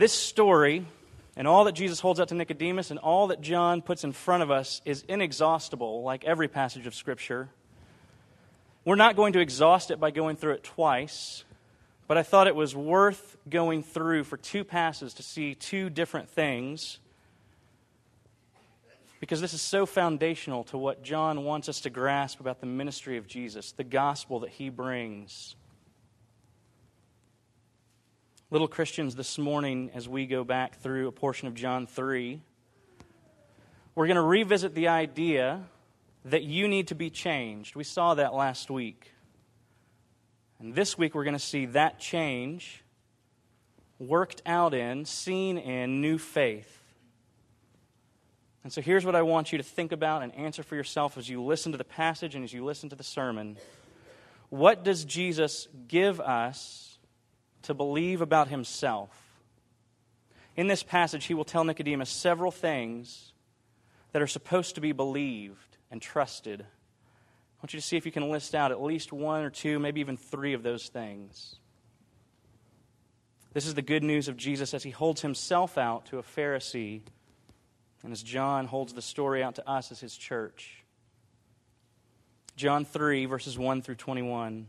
This story and all that Jesus holds out to Nicodemus and all that John puts in front of us is inexhaustible, like every passage of Scripture. We're not going to exhaust it by going through it twice, but I thought it was worth going through for two passes to see two different things because this is so foundational to what John wants us to grasp about the ministry of Jesus, the gospel that he brings. Little Christians, this morning, as we go back through a portion of John 3, we're going to revisit the idea that you need to be changed. We saw that last week. And this week, we're going to see that change worked out in, seen in new faith. And so here's what I want you to think about and answer for yourself as you listen to the passage and as you listen to the sermon. What does Jesus give us to believe about himself? In this passage, he will tell Nicodemus several things that are supposed to be believed and trusted. I want you to see if you can list out at least one or two, maybe even three of those things. This is the good news of Jesus as he holds himself out to a Pharisee and as John holds the story out to us as his church. John 3, verses 1 through 21.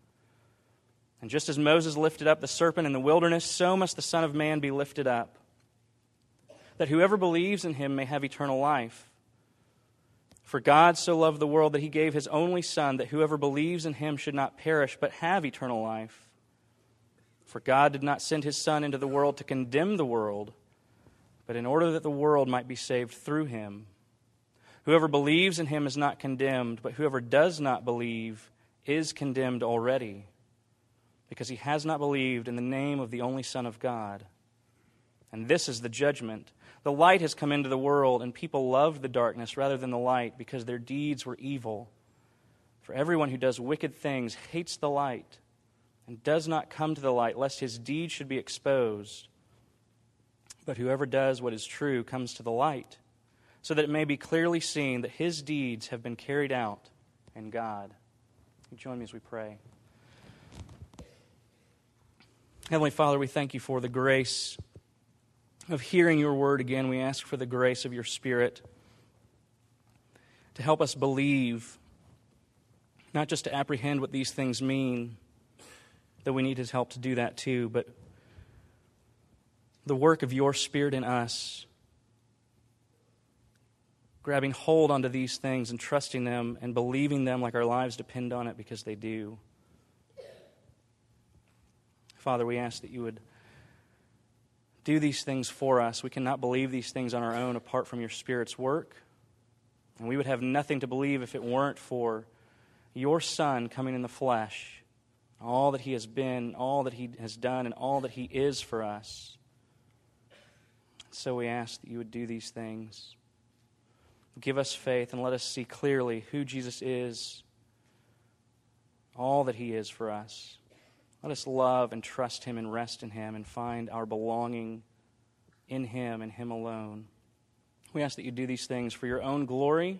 And just as Moses lifted up the serpent in the wilderness, so must the Son of Man be lifted up, that whoever believes in him may have eternal life. For God so loved the world that he gave his only Son, that whoever believes in him should not perish, but have eternal life. For God did not send his Son into the world to condemn the world, but in order that the world might be saved through him. Whoever believes in him is not condemned, but whoever does not believe is condemned already, because he has not believed in the name of the only Son of God. And this is the judgment. The light has come into the world, and people loved the darkness rather than the light, because their deeds were evil. For everyone who does wicked things hates the light and does not come to the light, lest his deeds should be exposed. But whoever does what is true comes to the light, so that it may be clearly seen that his deeds have been carried out in God. You join me as we pray. Heavenly Father, we thank you for the grace of hearing your word again. We ask for the grace of your Spirit to help us believe, not just to apprehend what these things mean that we need His help to do that too. But the work of your Spirit in us, grabbing hold onto these things and trusting them and believing them like our lives depend on it because they do. Father, we ask that you would do these things for us. We cannot believe these things on our own apart from your Spirit's work. And we would have nothing to believe if it weren't for your Son coming in the flesh all that He has been, all that He has done, and all that He is for us. So we ask that you would do these things. Give us faith and let us see clearly who Jesus is, all that He is for us. Let us love and trust Him and rest in Him and find our belonging in Him and Him alone. We ask that you do these things for your own glory,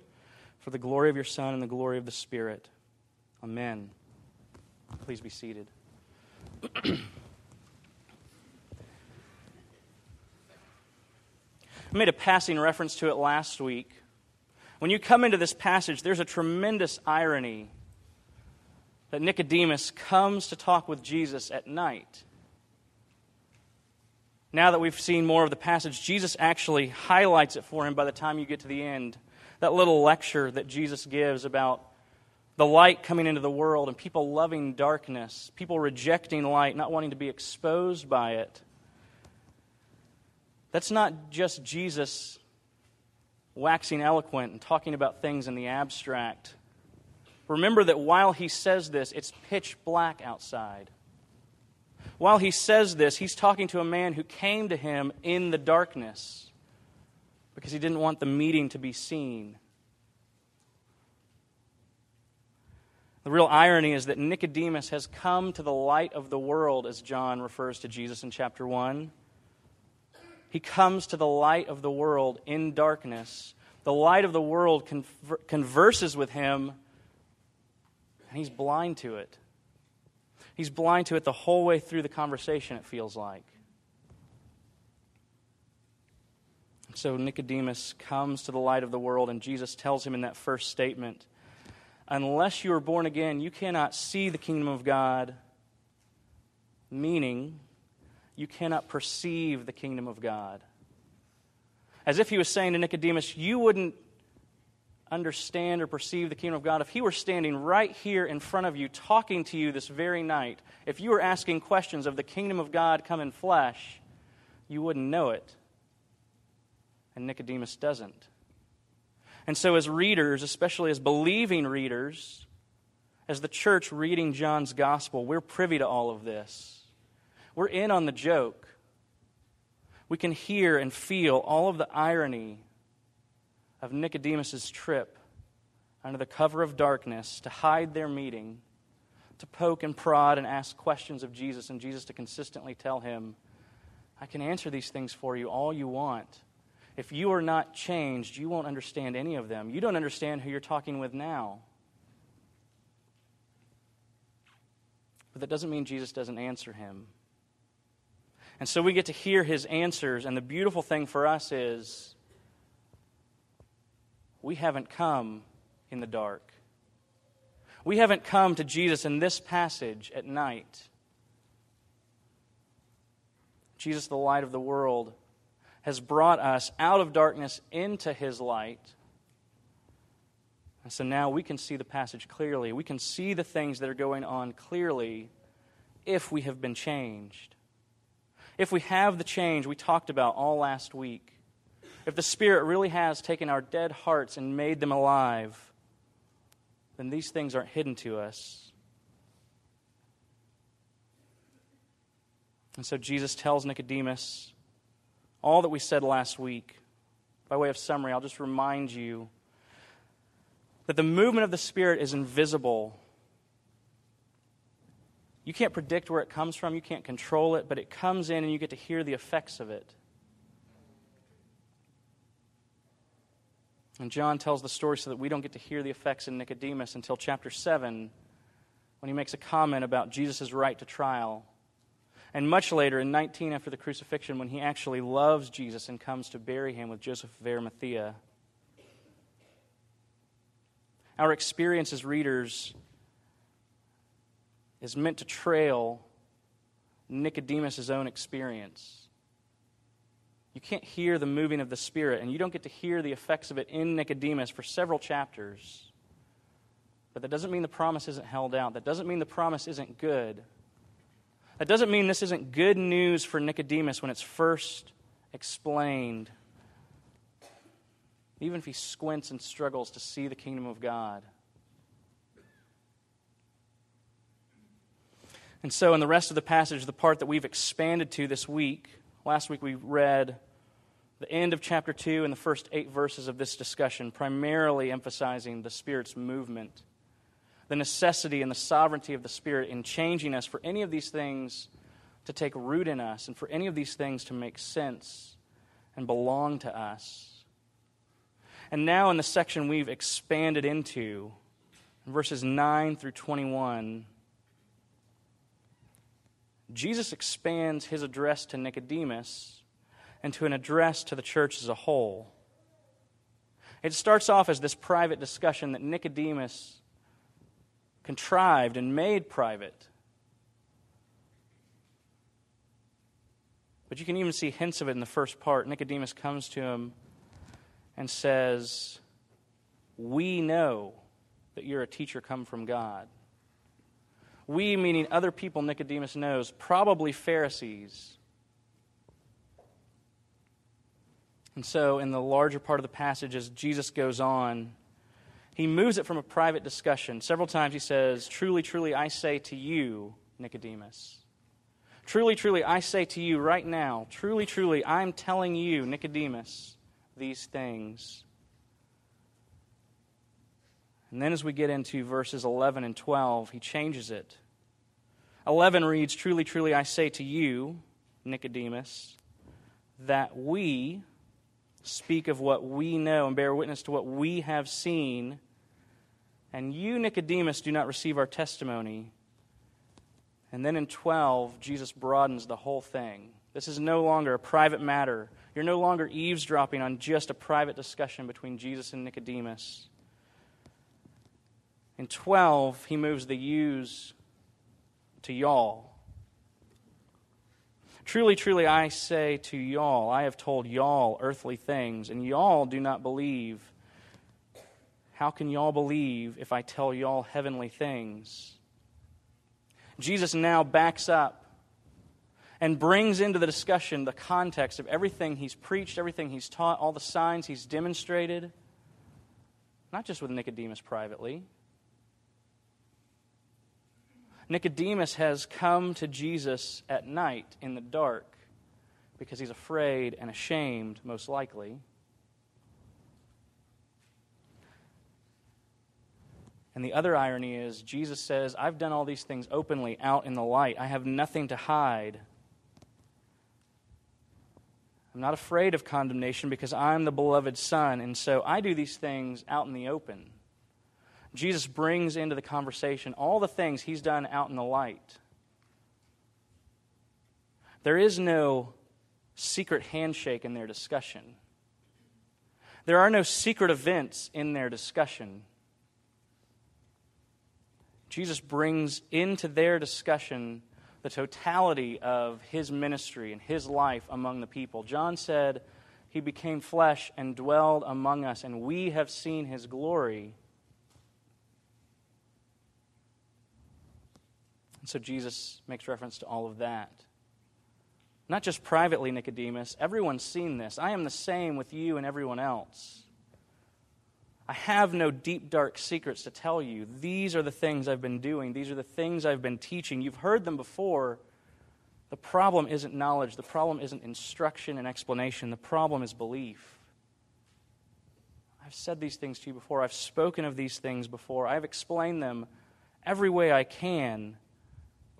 for the glory of your Son, and the glory of the Spirit. Amen. Please be seated. I made a passing reference to it last week. When you come into this passage, there's a tremendous irony that Nicodemus comes to talk with Jesus at night. Now that we've seen more of the passage, Jesus actually highlights it for him by the time you get to the end. That little lecture that Jesus gives about the light coming into the world and people loving darkness, people rejecting light, not wanting to be exposed by it. That's not just Jesus waxing eloquent and talking about things in the abstract. Remember that while he says this, it's pitch black outside. While he says this, he's talking to a man who came to him in the darkness because he didn't want the meeting to be seen. The real irony is that Nicodemus has come to the light of the world, as John refers to Jesus in chapter 1. He comes to the light of the world in darkness. The light of the world conver- converses with him and he's blind to it. He's blind to it the whole way through the conversation, it feels like. So Nicodemus comes to the light of the world, and Jesus tells him in that first statement Unless you are born again, you cannot see the kingdom of God, meaning you cannot perceive the kingdom of God. As if he was saying to Nicodemus, You wouldn't understand or perceive the kingdom of God, if He were standing right here in front of you, talking to you this very night, if you were asking questions of the kingdom of God come in flesh, you wouldn't know it. And Nicodemus doesn't. And so, as readers, especially as believing readers, as the church reading John's gospel, we're privy to all of this. We're in on the joke. We can hear and feel all of the irony of Nicodemus's trip under the cover of darkness to hide their meeting, to poke and prod and ask questions of Jesus, and Jesus to consistently tell him, I can answer these things for you all you want. If you are not changed, you won't understand any of them. You don't understand who you're talking with now. But that doesn't mean Jesus doesn't answer him. And so we get to hear his answers, and the beautiful thing for us is we haven't come in the dark. We haven't come to Jesus in this passage at night. Jesus, the light of the world, has brought us out of darkness into his light. And so now we can see the passage clearly. We can see the things that are going on clearly if we have been changed. If we have the change we talked about all last week, if the Spirit really has taken our dead hearts and made them alive, then these things aren't hidden to us. And so Jesus tells Nicodemus all that we said last week. By way of summary, I'll just remind you that the movement of the Spirit is invisible. You can't predict where it comes from, you can't control it, but it comes in and you get to hear the effects of it. And John tells the story so that we don't get to hear the effects in Nicodemus until chapter 7 when he makes a comment about Jesus' right to trial. And much later, in 19 after the crucifixion, when he actually loves Jesus and comes to bury him with Joseph of Arimathea. Our experience as readers is meant to trail Nicodemus' own experience. You can't hear the moving of the Spirit, and you don't get to hear the effects of it in Nicodemus for several chapters. But that doesn't mean the promise isn't held out. That doesn't mean the promise isn't good. That doesn't mean this isn't good news for Nicodemus when it's first explained. Even if he squints and struggles to see the kingdom of God. And so, in the rest of the passage, the part that we've expanded to this week, Last week we read the end of chapter 2 and the first eight verses of this discussion, primarily emphasizing the Spirit's movement, the necessity and the sovereignty of the Spirit in changing us for any of these things to take root in us and for any of these things to make sense and belong to us. And now, in the section we've expanded into, verses 9 through 21, Jesus expands his address to Nicodemus into an address to the church as a whole. It starts off as this private discussion that Nicodemus contrived and made private. But you can even see hints of it in the first part. Nicodemus comes to him and says, We know that you're a teacher come from God. We, meaning other people Nicodemus knows, probably Pharisees. And so, in the larger part of the passage, as Jesus goes on, he moves it from a private discussion. Several times he says, Truly, truly, I say to you, Nicodemus. Truly, truly, I say to you right now, truly, truly, I'm telling you, Nicodemus, these things. And then as we get into verses 11 and 12, he changes it. 11 reads, Truly, truly, I say to you, Nicodemus, that we, speak of what we know and bear witness to what we have seen. And you, Nicodemus, do not receive our testimony. And then in 12, Jesus broadens the whole thing. This is no longer a private matter. You're no longer eavesdropping on just a private discussion between Jesus and Nicodemus. In 12, he moves the yous to y'all. Truly, truly, I say to y'all, I have told y'all earthly things, and y'all do not believe. How can y'all believe if I tell y'all heavenly things? Jesus now backs up and brings into the discussion the context of everything he's preached, everything he's taught, all the signs he's demonstrated, not just with Nicodemus privately, Nicodemus has come to Jesus at night in the dark because he's afraid and ashamed, most likely. And the other irony is, Jesus says, I've done all these things openly out in the light. I have nothing to hide. I'm not afraid of condemnation because I'm the beloved Son, and so I do these things out in the open. Jesus brings into the conversation all the things he's done out in the light. There is no secret handshake in their discussion. There are no secret events in their discussion. Jesus brings into their discussion the totality of his ministry and his life among the people. John said, He became flesh and dwelled among us, and we have seen his glory And so Jesus makes reference to all of that. Not just privately, Nicodemus. Everyone's seen this. I am the same with you and everyone else. I have no deep, dark secrets to tell you. These are the things I've been doing, these are the things I've been teaching. You've heard them before. The problem isn't knowledge, the problem isn't instruction and explanation, the problem is belief. I've said these things to you before, I've spoken of these things before, I've explained them every way I can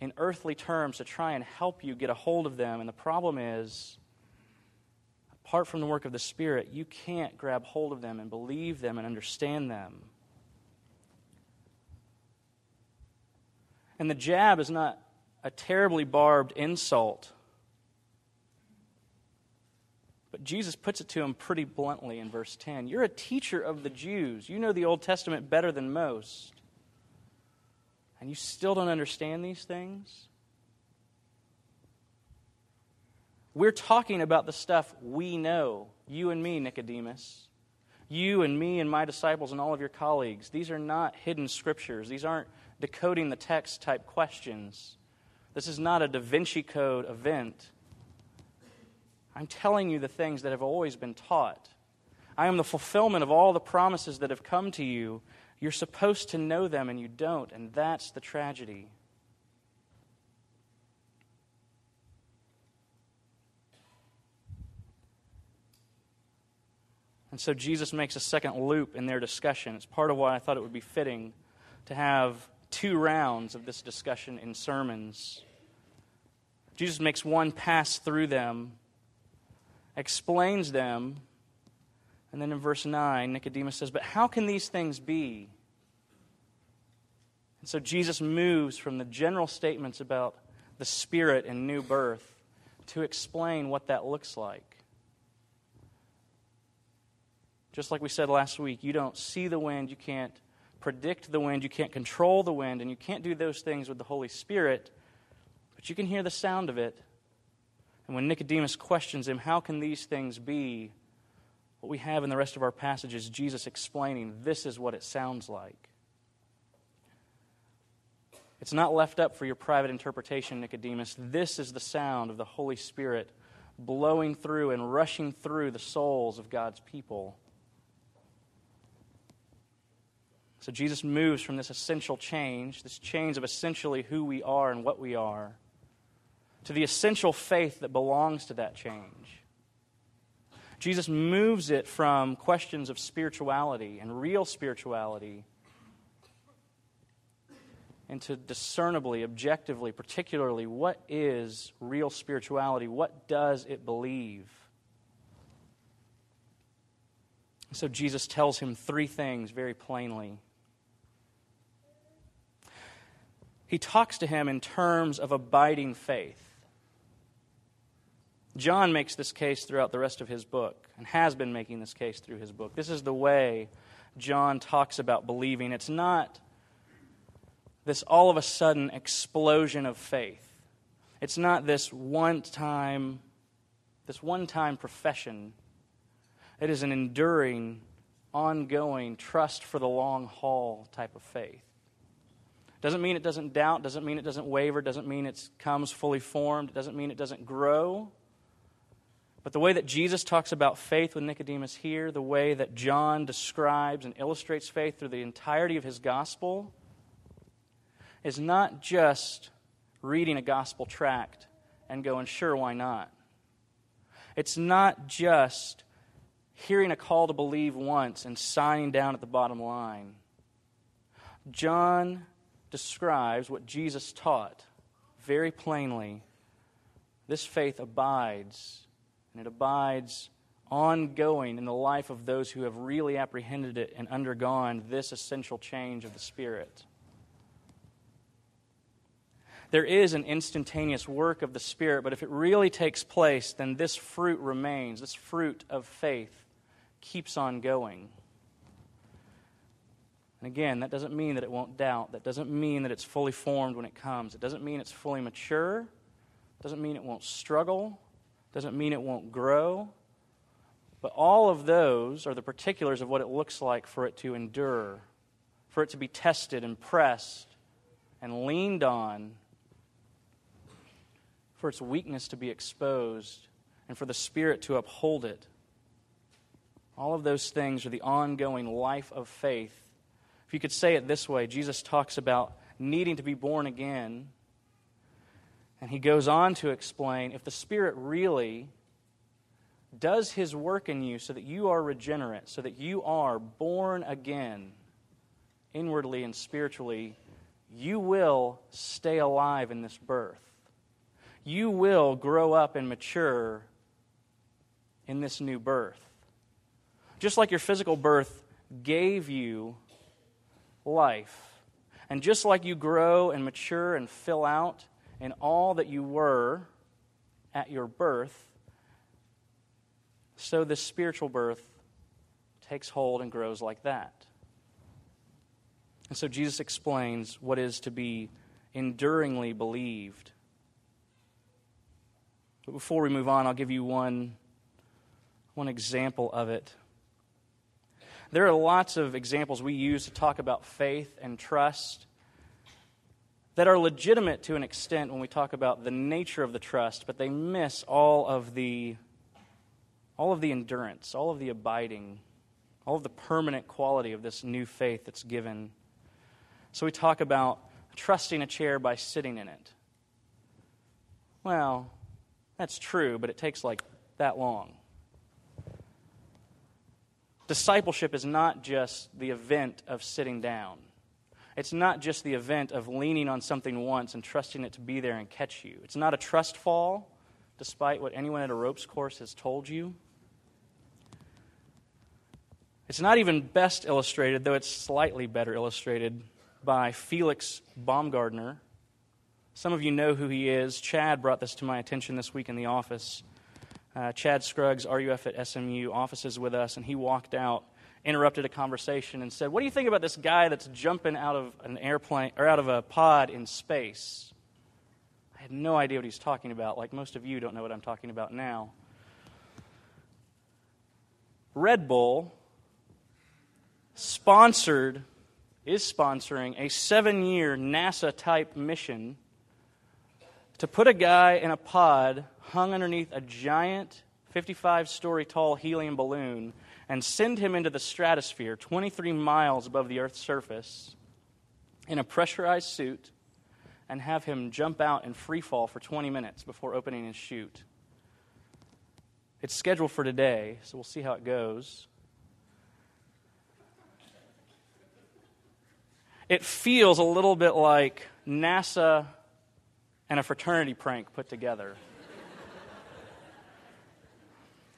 in earthly terms to try and help you get a hold of them. And the problem is, apart from the work of the Spirit, you can't grab hold of them and believe them and understand them. And the jab is not a terribly barbed insult. But Jesus puts it to him pretty bluntly in verse 10. You're a teacher of the Jews. You know the Old Testament better than most and you still don't understand these things? We're talking about the stuff we know, you and me, Nicodemus. You and me and my disciples and all of your colleagues. These are not hidden scriptures. These aren't decoding the text type questions. This is not a Da Vinci Code event. I'm telling you the things that have always been taught. I am the fulfillment of all the promises that have come to you you're supposed to know them and you don't, and that's the tragedy. And so Jesus makes a second loop in their discussion. It's part of why I thought it would be fitting to have two rounds of this discussion in sermons. Jesus makes one pass through them, explains them. And then in verse 9, Nicodemus says, But how can these things be? And so Jesus moves from the general statements about the Spirit and new birth to explain what that looks like. Just like we said last week, you don't see the wind, you can't predict the wind, you can't control the wind, and you can't do those things with the Holy Spirit, but you can hear the sound of it. And when Nicodemus questions him, How can these things be? What we have in the rest of our passage is Jesus explaining this is what it sounds like. It's not left up for your private interpretation, Nicodemus. This is the sound of the Holy Spirit blowing through and rushing through the souls of God's people. So Jesus moves from this essential change, this change of essentially who we are and what we are, to the essential faith that belongs to that change. Jesus moves it from questions of spirituality and real spirituality into discernibly, objectively, particularly, what is real spirituality? What does it believe? So Jesus tells him three things very plainly. He talks to him in terms of abiding faith. John makes this case throughout the rest of his book and has been making this case through his book. This is the way John talks about believing. It's not this all of a sudden explosion of faith. It's not this one time this one time profession. It is an enduring, ongoing, trust for the long haul type of faith. Doesn't mean it doesn't doubt, doesn't mean it doesn't waver, doesn't mean it comes fully formed, doesn't mean it doesn't grow. But the way that Jesus talks about faith with Nicodemus here, the way that John describes and illustrates faith through the entirety of his gospel, is not just reading a gospel tract and going, sure, why not? It's not just hearing a call to believe once and signing down at the bottom line. John describes what Jesus taught very plainly. This faith abides, and it abides ongoing in the life of those who have really apprehended it and undergone this essential change of the Spirit. There is an instantaneous work of the Spirit, but if it really takes place, then this fruit remains. This fruit of faith keeps on going. And again, that doesn't mean that it won't doubt. That doesn't mean that it's fully formed when it comes. It doesn't mean it's fully mature. It doesn't mean it won't struggle. Doesn't mean it won't grow. But all of those are the particulars of what it looks like for it to endure, for it to be tested and pressed and leaned on for its weakness to be exposed, and for the Spirit to uphold it. All of those things are the ongoing life of faith. If you could say it this way, Jesus talks about needing to be born again. And he goes on to explain if the Spirit really does his work in you so that you are regenerate, so that you are born again, inwardly and spiritually, you will stay alive in this birth you will grow up and mature in this new birth. Just like your physical birth gave you life, and just like you grow and mature and fill out in all that you were at your birth, so this spiritual birth takes hold and grows like that. And so Jesus explains what is to be enduringly believed but before we move on, I'll give you one, one example of it. There are lots of examples we use to talk about faith and trust that are legitimate to an extent when we talk about the nature of the trust, but they miss all of the all of the endurance, all of the abiding, all of the permanent quality of this new faith that's given. So we talk about trusting a chair by sitting in it. Well, that's true, but it takes like that long. Discipleship is not just the event of sitting down. It's not just the event of leaning on something once and trusting it to be there and catch you. It's not a trust fall. Despite what anyone at a ropes course has told you. It's not even best illustrated, though it's slightly better illustrated, by Felix Baumgartner. Some of you know who he is. Chad brought this to my attention this week in the office. Uh, Chad Scruggs, RUF at SMU, offices with us, and he walked out, interrupted a conversation, and said, What do you think about this guy that's jumping out of an airplane or out of a pod in space? I had no idea what he's talking about, like most of you don't know what I'm talking about now. Red Bull sponsored, is sponsoring a seven year NASA type mission to put a guy in a pod hung underneath a giant 55 story tall helium balloon and send him into the stratosphere 23 miles above the Earth's surface in a pressurized suit and have him jump out in free fall for 20 minutes before opening his chute. It's scheduled for today, so we'll see how it goes. It feels a little bit like NASA and a fraternity prank put together.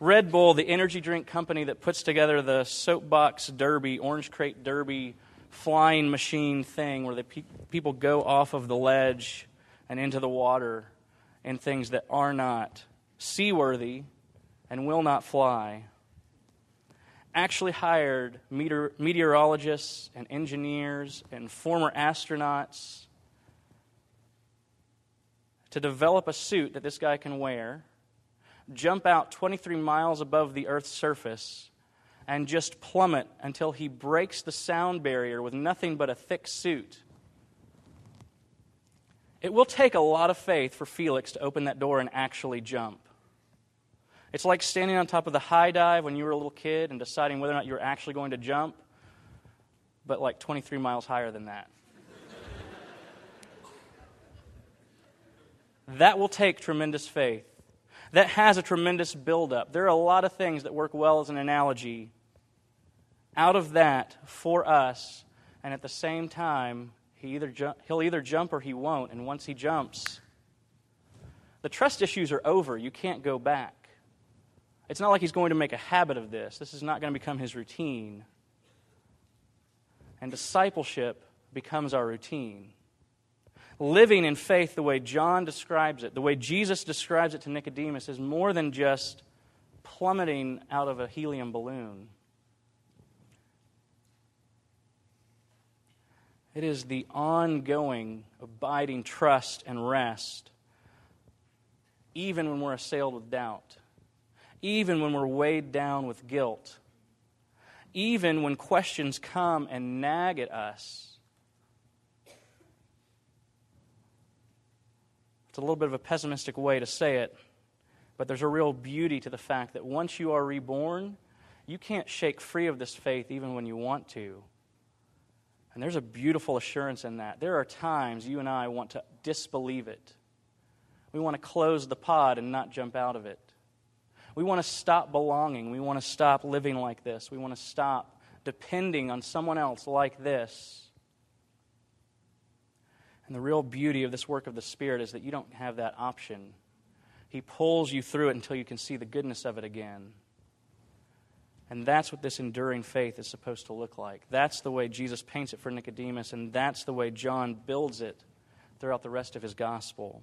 Red Bull, the energy drink company that puts together the soapbox derby, orange crate derby flying machine thing where the pe- people go off of the ledge and into the water in things that are not seaworthy and will not fly, actually hired meteor- meteorologists and engineers and former astronauts to develop a suit that this guy can wear, jump out 23 miles above the Earth's surface and just plummet until he breaks the sound barrier with nothing but a thick suit. It will take a lot of faith for Felix to open that door and actually jump. It's like standing on top of the high dive when you were a little kid and deciding whether or not you were actually going to jump, but like 23 miles higher than that. that will take tremendous faith that has a tremendous buildup. There are a lot of things that work well as an analogy out of that for us, and at the same time, he either ju- he'll either jump or he won't, and once he jumps, the trust issues are over. You can't go back. It's not like he's going to make a habit of this. This is not going to become his routine. And discipleship becomes our routine living in faith the way John describes it, the way Jesus describes it to Nicodemus, is more than just plummeting out of a helium balloon. It is the ongoing, abiding trust and rest, even when we're assailed with doubt, even when we're weighed down with guilt, even when questions come and nag at us It's a little bit of a pessimistic way to say it, but there's a real beauty to the fact that once you are reborn, you can't shake free of this faith even when you want to. And there's a beautiful assurance in that. There are times you and I want to disbelieve it. We want to close the pod and not jump out of it. We want to stop belonging. We want to stop living like this. We want to stop depending on someone else like this. And the real beauty of this work of the Spirit is that you don't have that option. He pulls you through it until you can see the goodness of it again. And that's what this enduring faith is supposed to look like. That's the way Jesus paints it for Nicodemus, and that's the way John builds it throughout the rest of his gospel.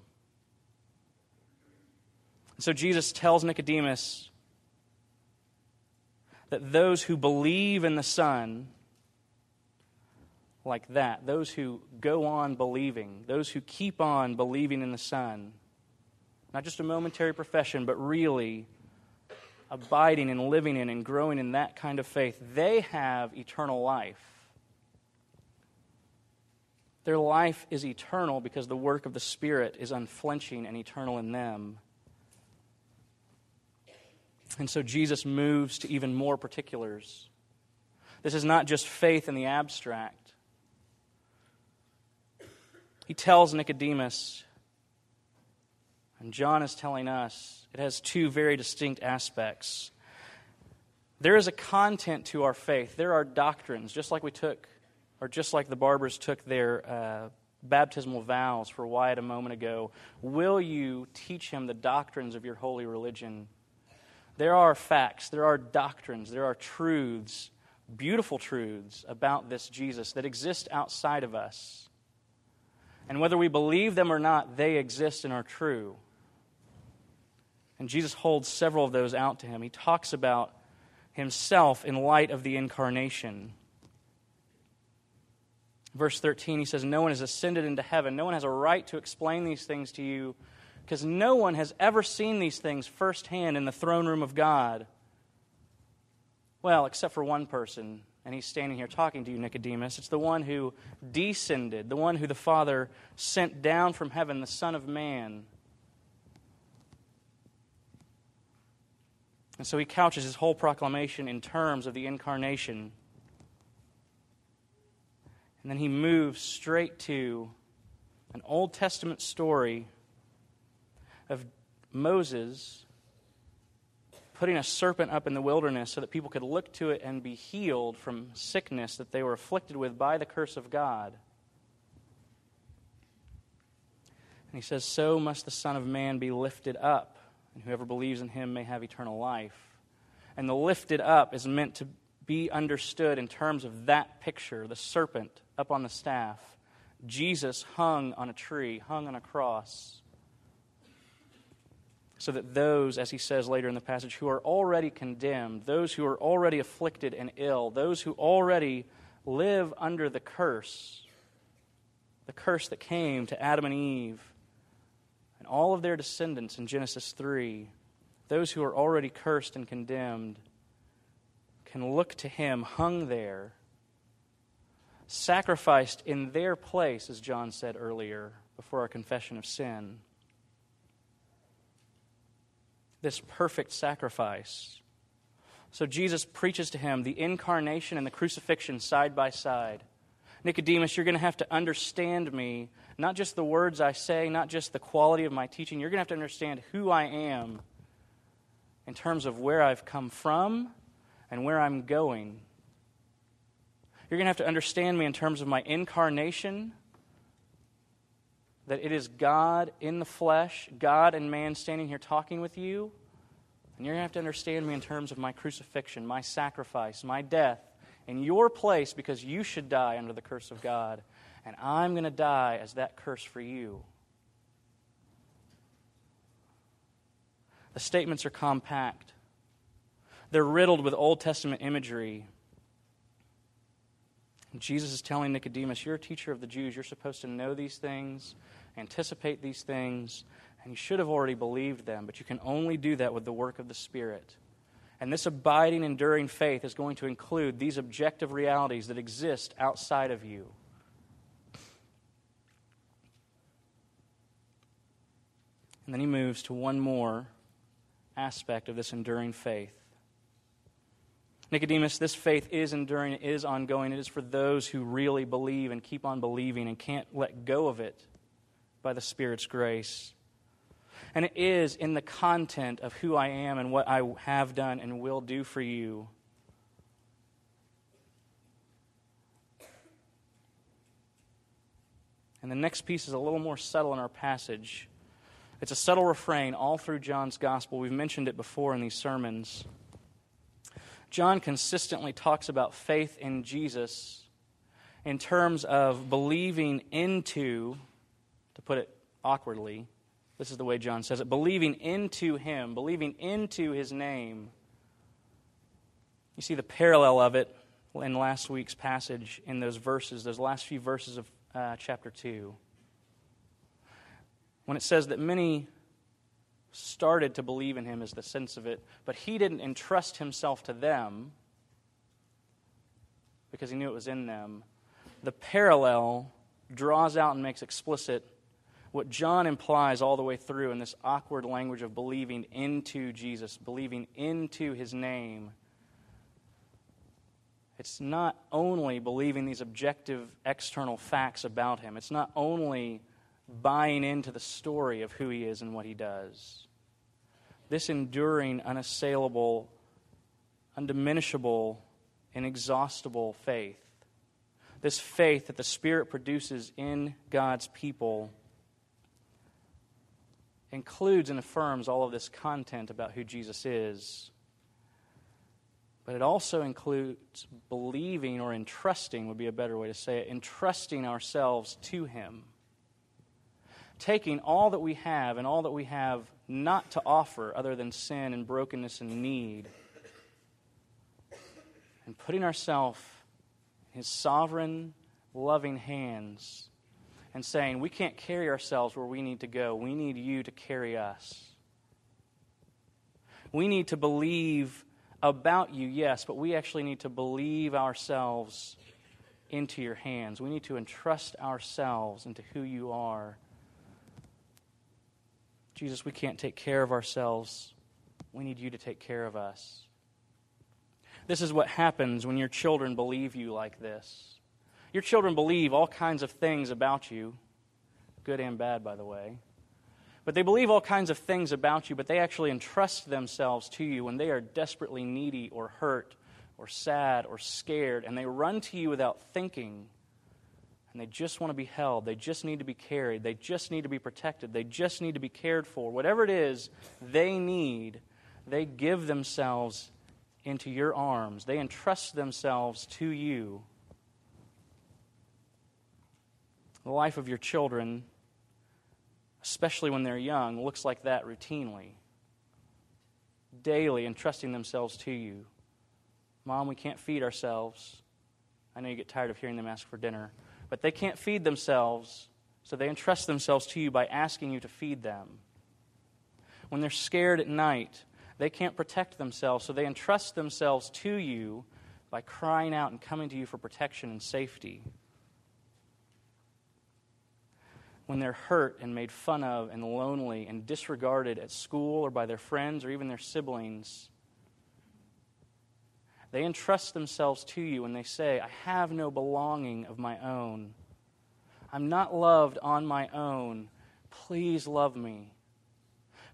And so Jesus tells Nicodemus that those who believe in the Son like that, those who go on believing, those who keep on believing in the Son, not just a momentary profession, but really abiding and living in and growing in that kind of faith, they have eternal life. Their life is eternal because the work of the Spirit is unflinching and eternal in them. And so Jesus moves to even more particulars. This is not just faith in the abstract he tells Nicodemus, and John is telling us, it has two very distinct aspects. There is a content to our faith. There are doctrines, just like we took, or just like the barbers took their uh, baptismal vows for Wyatt a moment ago. Will you teach him the doctrines of your holy religion? There are facts, there are doctrines, there are truths, beautiful truths about this Jesus that exist outside of us. And whether we believe them or not, they exist and are true. And Jesus holds several of those out to him. He talks about himself in light of the incarnation. Verse 13, he says, No one has ascended into heaven. No one has a right to explain these things to you because no one has ever seen these things firsthand in the throne room of God. Well, except for one person, and he's standing here talking to you, Nicodemus. It's the one who descended, the one who the Father sent down from heaven, the Son of Man. And so he couches his whole proclamation in terms of the incarnation. And then he moves straight to an Old Testament story of Moses putting a serpent up in the wilderness so that people could look to it and be healed from sickness that they were afflicted with by the curse of God. And he says, So must the Son of Man be lifted up, and whoever believes in him may have eternal life. And the lifted up is meant to be understood in terms of that picture the serpent up on the staff, Jesus hung on a tree, hung on a cross, so that those, as he says later in the passage, who are already condemned, those who are already afflicted and ill, those who already live under the curse, the curse that came to Adam and Eve and all of their descendants in Genesis 3, those who are already cursed and condemned can look to him hung there sacrificed in their place, as John said earlier, before our confession of sin. This perfect sacrifice. So Jesus preaches to him the incarnation and the crucifixion side by side. Nicodemus, you're going to have to understand me, not just the words I say, not just the quality of my teaching. You're going to have to understand who I am in terms of where I've come from and where I'm going. You're going to have to understand me in terms of my incarnation, that it is God in the flesh, God and man standing here talking with you. And you're going to have to understand me in terms of my crucifixion, my sacrifice, my death in your place because you should die under the curse of God. And I'm going to die as that curse for you. The statements are compact, they're riddled with Old Testament imagery. Jesus is telling Nicodemus, You're a teacher of the Jews. You're supposed to know these things, anticipate these things, and you should have already believed them, but you can only do that with the work of the Spirit. And this abiding, enduring faith is going to include these objective realities that exist outside of you. And then he moves to one more aspect of this enduring faith. Nicodemus, this faith is enduring, it is ongoing. It is for those who really believe and keep on believing and can't let go of it by the Spirit's grace. And it is in the content of who I am and what I have done and will do for you. And the next piece is a little more subtle in our passage. It's a subtle refrain all through John's gospel. We've mentioned it before in these sermons. John consistently talks about faith in Jesus in terms of believing into, to put it awkwardly, this is the way John says it believing into him, believing into his name. You see the parallel of it in last week's passage in those verses, those last few verses of uh, chapter 2. When it says that many started to believe in him, is the sense of it. But he didn't entrust himself to them because he knew it was in them. The parallel draws out and makes explicit what John implies all the way through in this awkward language of believing into Jesus, believing into his name. It's not only believing these objective external facts about him, it's not only buying into the story of who he is and what he does. This enduring, unassailable, undiminishable, inexhaustible faith this faith that the Spirit produces in God's people, includes and affirms all of this content about who Jesus is. But it also includes believing or entrusting, would be a better way to say it, entrusting ourselves to Him. Taking all that we have and all that we have not to offer other than sin and brokenness and need, and putting ourselves in His sovereign, loving hands and saying, We can't carry ourselves where we need to go. We need you to carry us. We need to believe about you, yes, but we actually need to believe ourselves into your hands. We need to entrust ourselves into who you are. Jesus, we can't take care of ourselves. We need you to take care of us. This is what happens when your children believe you like this. Your children believe all kinds of things about you, good and bad, by the way. But they believe all kinds of things about you, but they actually entrust themselves to you when they are desperately needy or hurt or sad or scared, and they run to you without thinking. And they just want to be held. They just need to be carried. They just need to be protected. They just need to be cared for. Whatever it is they need, they give themselves into your arms. They entrust themselves to you. The life of your children especially when they're young, looks like that routinely. Daily entrusting themselves to you. Mom, we can't feed ourselves. I know you get tired of hearing them ask for dinner, but they can't feed themselves, so they entrust themselves to you by asking you to feed them. When they're scared at night, they can't protect themselves, so they entrust themselves to you by crying out and coming to you for protection and safety. When they're hurt and made fun of and lonely and disregarded at school or by their friends or even their siblings. They entrust themselves to you and they say, I have no belonging of my own. I'm not loved on my own. Please love me.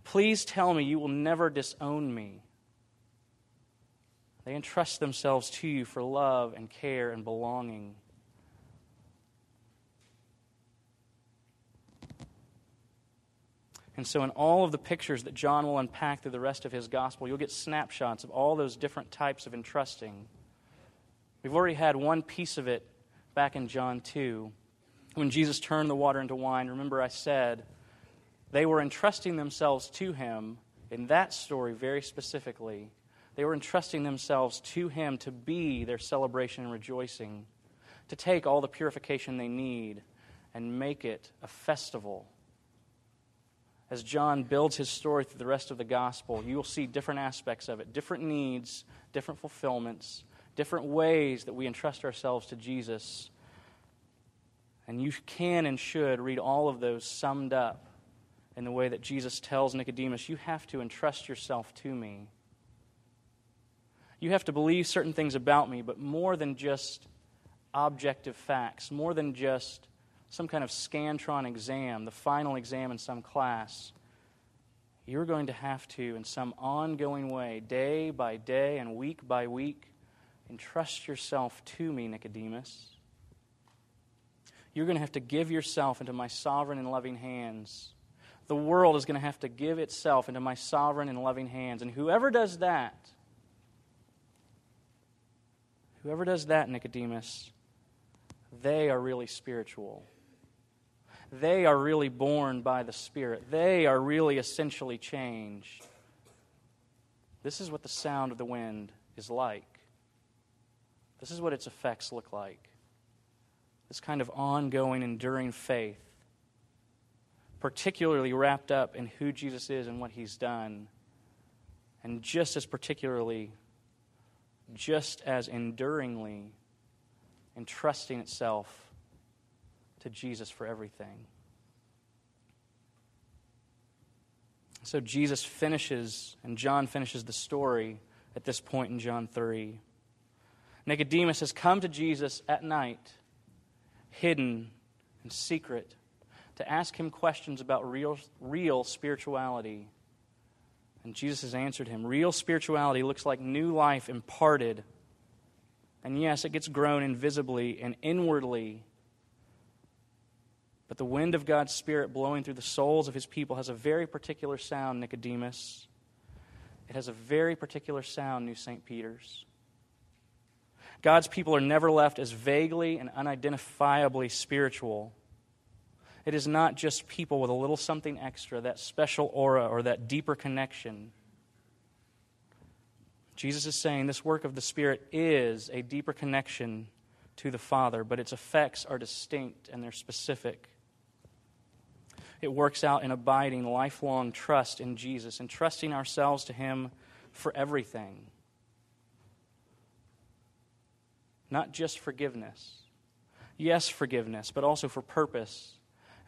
Please tell me you will never disown me. They entrust themselves to you for love and care and belonging. And so, in all of the pictures that John will unpack through the rest of his gospel, you'll get snapshots of all those different types of entrusting. We've already had one piece of it back in John 2. When Jesus turned the water into wine, remember I said they were entrusting themselves to him in that story very specifically. They were entrusting themselves to him to be their celebration and rejoicing, to take all the purification they need and make it a festival as John builds his story through the rest of the gospel, you will see different aspects of it, different needs, different fulfillments, different ways that we entrust ourselves to Jesus. And you can and should read all of those summed up in the way that Jesus tells Nicodemus, You have to entrust yourself to me. You have to believe certain things about me, but more than just objective facts, more than just some kind of Scantron exam, the final exam in some class, you're going to have to, in some ongoing way, day by day and week by week, entrust yourself to me, Nicodemus. You're going to have to give yourself into my sovereign and loving hands. The world is going to have to give itself into my sovereign and loving hands. And whoever does that, whoever does that, Nicodemus, they are really spiritual they are really born by the Spirit. They are really essentially changed. This is what the sound of the wind is like. This is what its effects look like. This kind of ongoing, enduring faith, particularly wrapped up in who Jesus is and what he's done, and just as particularly, just as enduringly entrusting itself to Jesus for everything. So Jesus finishes, and John finishes the story at this point in John 3. Nicodemus has come to Jesus at night, hidden and secret, to ask him questions about real, real spirituality. And Jesus has answered him. Real spirituality looks like new life imparted And yes, it gets grown invisibly and inwardly. But the wind of God's Spirit blowing through the souls of his people has a very particular sound, Nicodemus. It has a very particular sound, New St. Peter's. God's people are never left as vaguely and unidentifiably spiritual. It is not just people with a little something extra, that special aura or that deeper connection. Jesus is saying this work of the Spirit is a deeper connection to the Father, but its effects are distinct and they're specific. It works out in abiding, lifelong trust in Jesus and trusting ourselves to Him for everything. Not just forgiveness. Yes, forgiveness, but also for purpose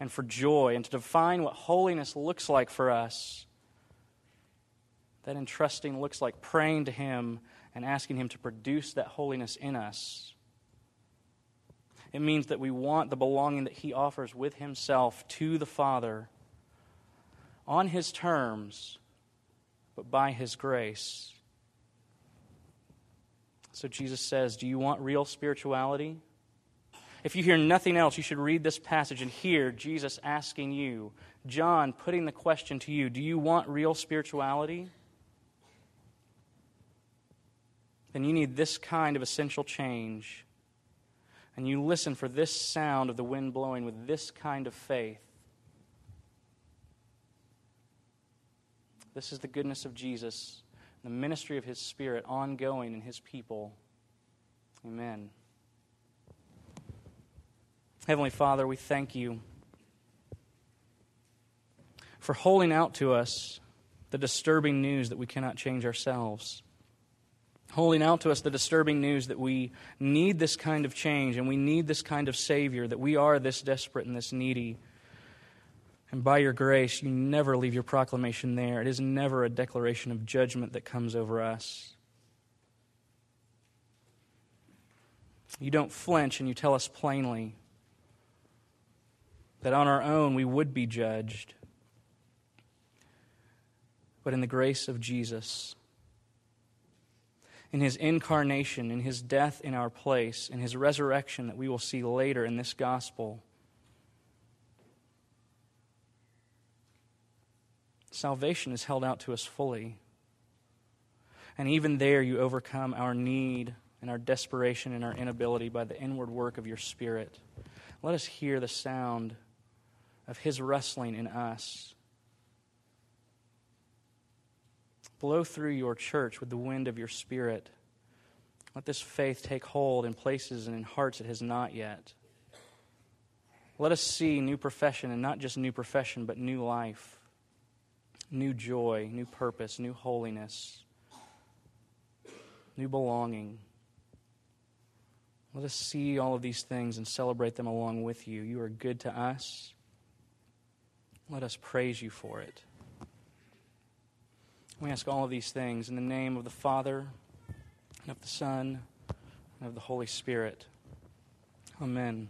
and for joy and to define what holiness looks like for us. That entrusting looks like praying to Him and asking Him to produce that holiness in us. It means that we want the belonging that He offers with Himself to the Father on His terms, but by His grace. So Jesus says, Do you want real spirituality? If you hear nothing else, you should read this passage and hear Jesus asking you, John putting the question to you, Do you want real spirituality? Then you need this kind of essential change and you listen for this sound of the wind blowing with this kind of faith, this is the goodness of Jesus, the ministry of His Spirit ongoing in His people. Amen. Heavenly Father, we thank you for holding out to us the disturbing news that we cannot change ourselves holding out to us the disturbing news that we need this kind of change and we need this kind of Savior, that we are this desperate and this needy. And by your grace, you never leave your proclamation there. It is never a declaration of judgment that comes over us. You don't flinch and you tell us plainly that on our own we would be judged. But in the grace of Jesus, in his incarnation, in his death in our place, in his resurrection that we will see later in this gospel. Salvation is held out to us fully. And even there, you overcome our need and our desperation and our inability by the inward work of your Spirit. Let us hear the sound of His wrestling in us Blow through your church with the wind of your spirit. Let this faith take hold in places and in hearts it has not yet. Let us see new profession, and not just new profession, but new life, new joy, new purpose, new holiness, new belonging. Let us see all of these things and celebrate them along with you. You are good to us. Let us praise you for it. We ask all of these things in the name of the Father, and of the Son, and of the Holy Spirit. Amen.